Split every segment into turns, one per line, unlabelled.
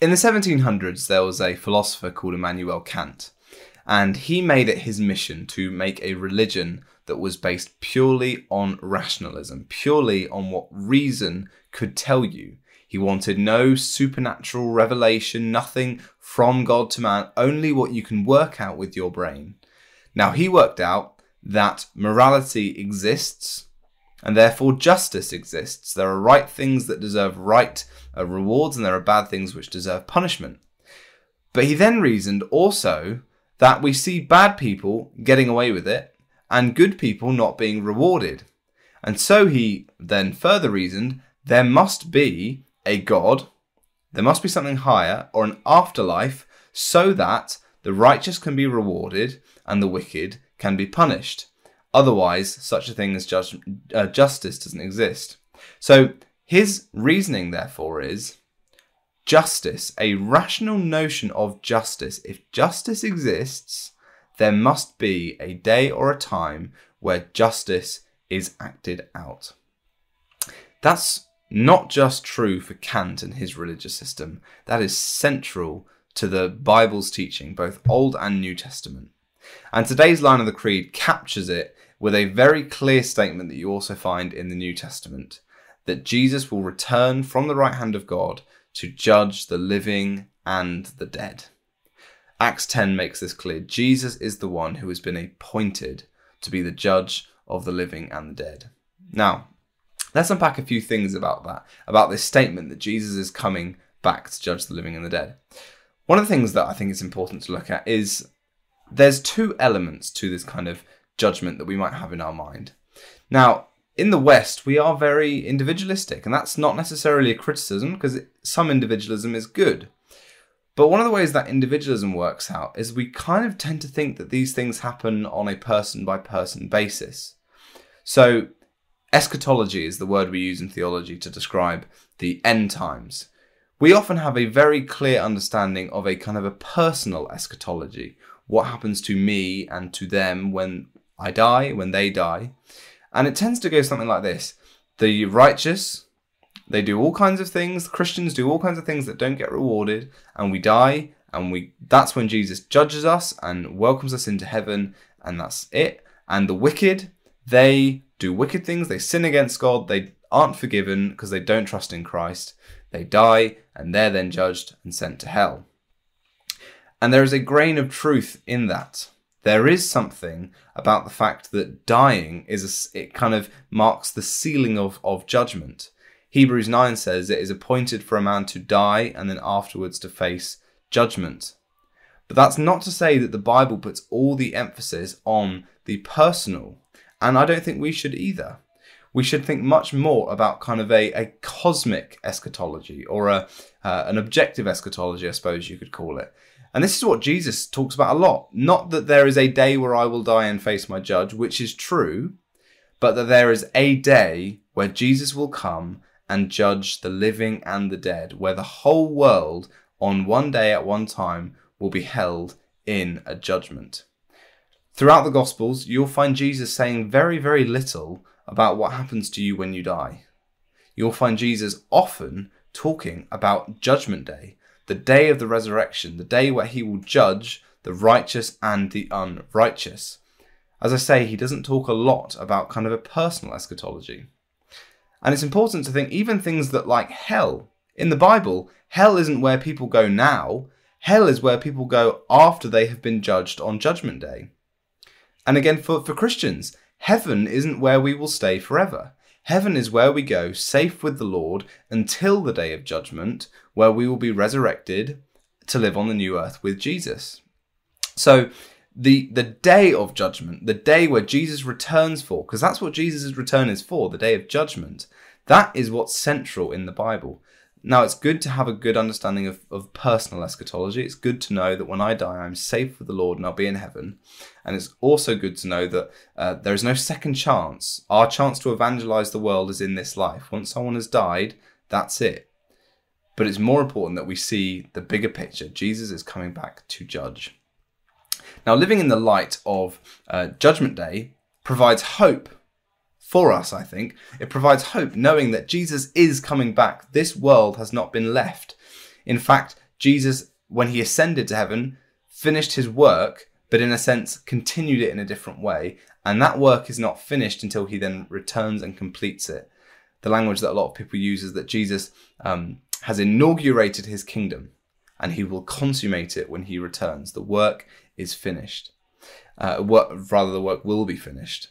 In the 1700s, there was a philosopher called Immanuel Kant, and he made it his mission to make a religion that was based purely on rationalism, purely on what reason could tell you. He wanted no supernatural revelation, nothing from God to man, only what you can work out with your brain. Now, he worked out that morality exists and therefore justice exists. There are right things that deserve right uh, rewards, and there are bad things which deserve punishment. But he then reasoned also that we see bad people getting away with it and good people not being rewarded. And so he then further reasoned there must be a God, there must be something higher or an afterlife so that the righteous can be rewarded and the wicked can be punished. Otherwise, such a thing as uh, justice doesn't exist. So his reasoning, therefore, is justice, a rational notion of justice. If justice exists, there must be a day or a time where justice is acted out. That's not just true for Kant and his religious system, that is central to the Bible's teaching, both Old and New Testament. And today's line of the Creed captures it with a very clear statement that you also find in the New Testament that Jesus will return from the right hand of God to judge the living and the dead. Acts 10 makes this clear. Jesus is the one who has been appointed to be the judge of the living and the dead. Now, let's unpack a few things about that, about this statement that Jesus is coming back to judge the living and the dead. One of the things that I think is important to look at is there's two elements to this kind of judgment that we might have in our mind. Now, in the West, we are very individualistic, and that's not necessarily a criticism because some individualism is good. But one of the ways that individualism works out is we kind of tend to think that these things happen on a person by person basis. So, eschatology is the word we use in theology to describe the end times. We often have a very clear understanding of a kind of a personal eschatology, what happens to me and to them when I die, when they die. And it tends to go something like this The righteous, they do all kinds of things, Christians do all kinds of things that don't get rewarded, and we die, and we that's when Jesus judges us and welcomes us into heaven, and that's it. And the wicked, they do wicked things, they sin against God, they aren't forgiven because they don't trust in Christ. They die, and they're then judged and sent to hell. And there is a grain of truth in that. There is something about the fact that dying is a, it kind of marks the sealing of, of judgment. Hebrews 9 says it is appointed for a man to die and then afterwards to face judgment. But that's not to say that the Bible puts all the emphasis on the personal, and I don't think we should either. We should think much more about kind of a, a cosmic eschatology or a, uh, an objective eschatology, I suppose you could call it. And this is what Jesus talks about a lot. Not that there is a day where I will die and face my judge, which is true, but that there is a day where Jesus will come and judge the living and the dead, where the whole world on one day at one time will be held in a judgment. Throughout the Gospels, you'll find Jesus saying very, very little about what happens to you when you die. You'll find Jesus often talking about Judgment Day, the day of the resurrection, the day where he will judge the righteous and the unrighteous. As I say, he doesn't talk a lot about kind of a personal eschatology. And it's important to think even things that like hell. In the Bible, hell isn't where people go now, hell is where people go after they have been judged on Judgment Day. And again, for, for Christians, heaven isn't where we will stay forever. Heaven is where we go, safe with the Lord, until the day of judgment, where we will be resurrected to live on the new earth with Jesus. So, the the day of judgment, the day where Jesus returns for, because that's what Jesus' return is for, the day of judgment. That is what's central in the Bible. Now, it's good to have a good understanding of, of personal eschatology. It's good to know that when I die, I'm safe with the Lord and I'll be in heaven. And it's also good to know that uh, there is no second chance. Our chance to evangelize the world is in this life. Once someone has died, that's it. But it's more important that we see the bigger picture. Jesus is coming back to judge. Now, living in the light of uh, Judgment Day provides hope for us, I think. It provides hope knowing that Jesus is coming back. This world has not been left. In fact, Jesus, when he ascended to heaven, finished his work, but in a sense continued it in a different way. And that work is not finished until he then returns and completes it. The language that a lot of people use is that Jesus um, has inaugurated his kingdom and he will consummate it when he returns. The work is finished. Uh, what, rather, the work will be finished.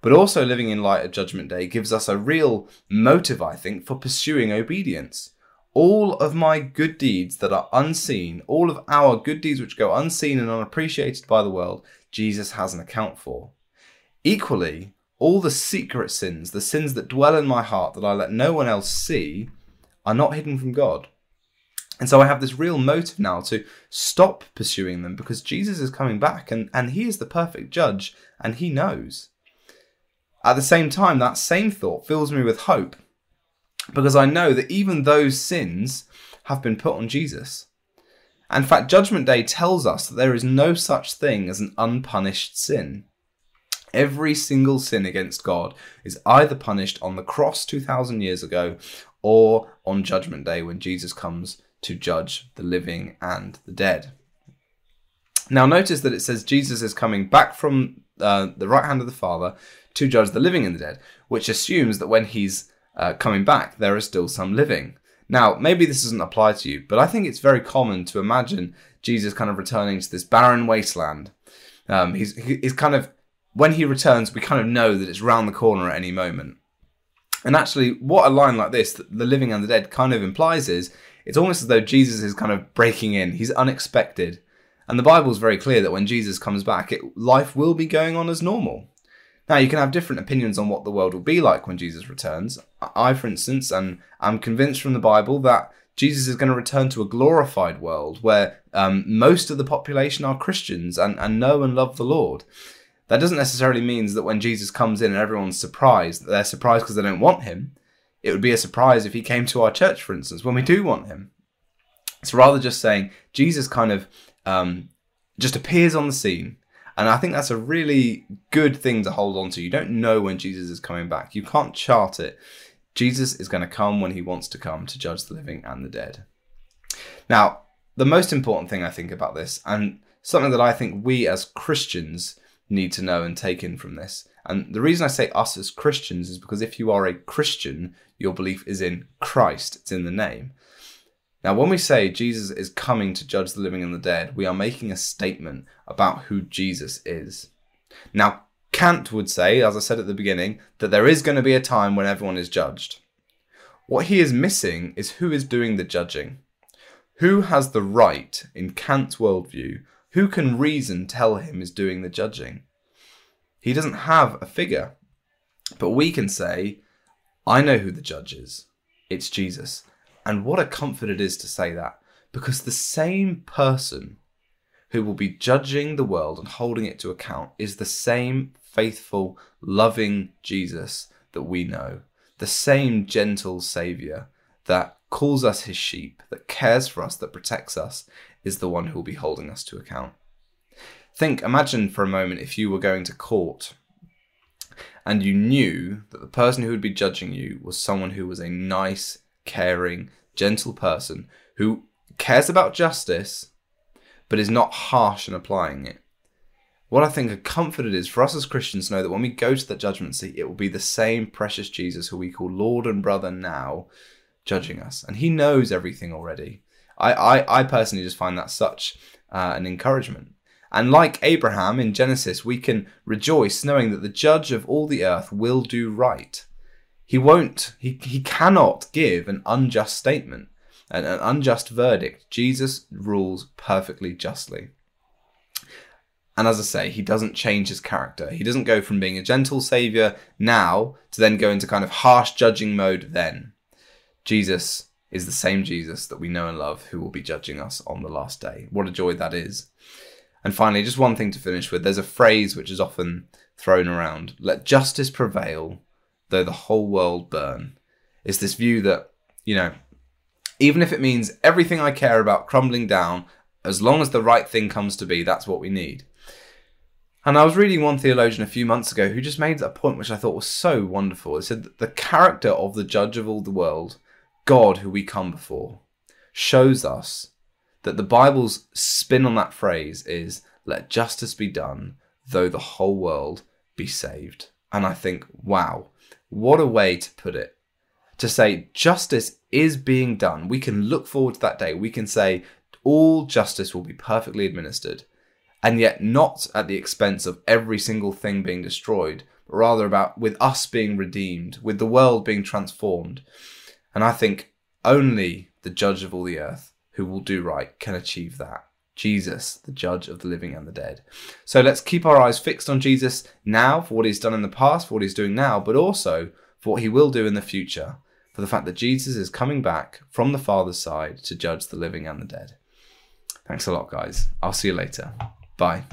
But also, living in light of Judgment Day gives us a real motive, I think, for pursuing obedience. All of my good deeds that are unseen, all of our good deeds which go unseen and unappreciated by the world, Jesus has an account for. Equally, all the secret sins, the sins that dwell in my heart that I let no one else see, are not hidden from God. And so I have this real motive now to stop pursuing them because Jesus is coming back and, and he is the perfect judge and he knows. At the same time, that same thought fills me with hope because I know that even those sins have been put on Jesus. In fact, Judgment Day tells us that there is no such thing as an unpunished sin. Every single sin against God is either punished on the cross 2,000 years ago or on Judgment Day when Jesus comes to judge the living and the dead. Now, notice that it says Jesus is coming back from uh, the right hand of the Father to judge the living and the dead, which assumes that when he's uh, coming back, there is still some living. Now, maybe this doesn't apply to you, but I think it's very common to imagine Jesus kind of returning to this barren wasteland. Um, he's, he's kind of, when he returns, we kind of know that it's round the corner at any moment. And actually, what a line like this, the living and the dead, kind of implies is it's almost as though Jesus is kind of breaking in. He's unexpected. And the Bible is very clear that when Jesus comes back, it, life will be going on as normal. Now, you can have different opinions on what the world will be like when Jesus returns. I, for instance, and I'm convinced from the Bible that Jesus is going to return to a glorified world where um, most of the population are Christians and, and know and love the Lord. That doesn't necessarily mean that when Jesus comes in and everyone's surprised, they're surprised because they don't want him it would be a surprise if he came to our church, for instance, when we do want him. It's rather just saying Jesus kind of um, just appears on the scene. And I think that's a really good thing to hold on to. You don't know when Jesus is coming back, you can't chart it. Jesus is going to come when he wants to come to judge the living and the dead. Now, the most important thing I think about this, and something that I think we as Christians need to know and take in from this, and the reason I say us as Christians is because if you are a Christian, your belief is in Christ, it's in the name. Now, when we say Jesus is coming to judge the living and the dead, we are making a statement about who Jesus is. Now, Kant would say, as I said at the beginning, that there is going to be a time when everyone is judged. What he is missing is who is doing the judging. Who has the right, in Kant's worldview, who can reason tell him is doing the judging? He doesn't have a figure. But we can say, I know who the judge is. It's Jesus. And what a comfort it is to say that. Because the same person who will be judging the world and holding it to account is the same faithful, loving Jesus that we know. The same gentle Saviour that calls us his sheep, that cares for us, that protects us, is the one who will be holding us to account. Think, imagine for a moment if you were going to court and you knew that the person who would be judging you was someone who was a nice, caring, gentle person who cares about justice but is not harsh in applying it. What I think a comfort it is for us as Christians to know that when we go to that judgment seat, it will be the same precious Jesus who we call Lord and Brother now judging us. And he knows everything already. I, I, I personally just find that such uh, an encouragement. And like Abraham in Genesis, we can rejoice knowing that the judge of all the earth will do right. He won't, he, he cannot give an unjust statement, an, an unjust verdict. Jesus rules perfectly justly. And as I say, he doesn't change his character. He doesn't go from being a gentle savior now to then go into kind of harsh judging mode then. Jesus is the same Jesus that we know and love who will be judging us on the last day. What a joy that is. And finally, just one thing to finish with there's a phrase which is often thrown around let justice prevail, though the whole world burn. It's this view that, you know, even if it means everything I care about crumbling down, as long as the right thing comes to be, that's what we need. And I was reading one theologian a few months ago who just made a point which I thought was so wonderful. It said that the character of the judge of all the world, God who we come before, shows us that the Bible's spin on that phrase is let justice be done, though the whole world be saved. And I think, wow, what a way to put it. To say justice is being done. We can look forward to that day. We can say all justice will be perfectly administered, and yet not at the expense of every single thing being destroyed, but rather about with us being redeemed, with the world being transformed. And I think only the judge of all the earth who will do right can achieve that. Jesus, the judge of the living and the dead. So let's keep our eyes fixed on Jesus now for what he's done in the past, for what he's doing now, but also for what he will do in the future, for the fact that Jesus is coming back from the Father's side to judge the living and the dead. Thanks a lot, guys. I'll see you later. Bye.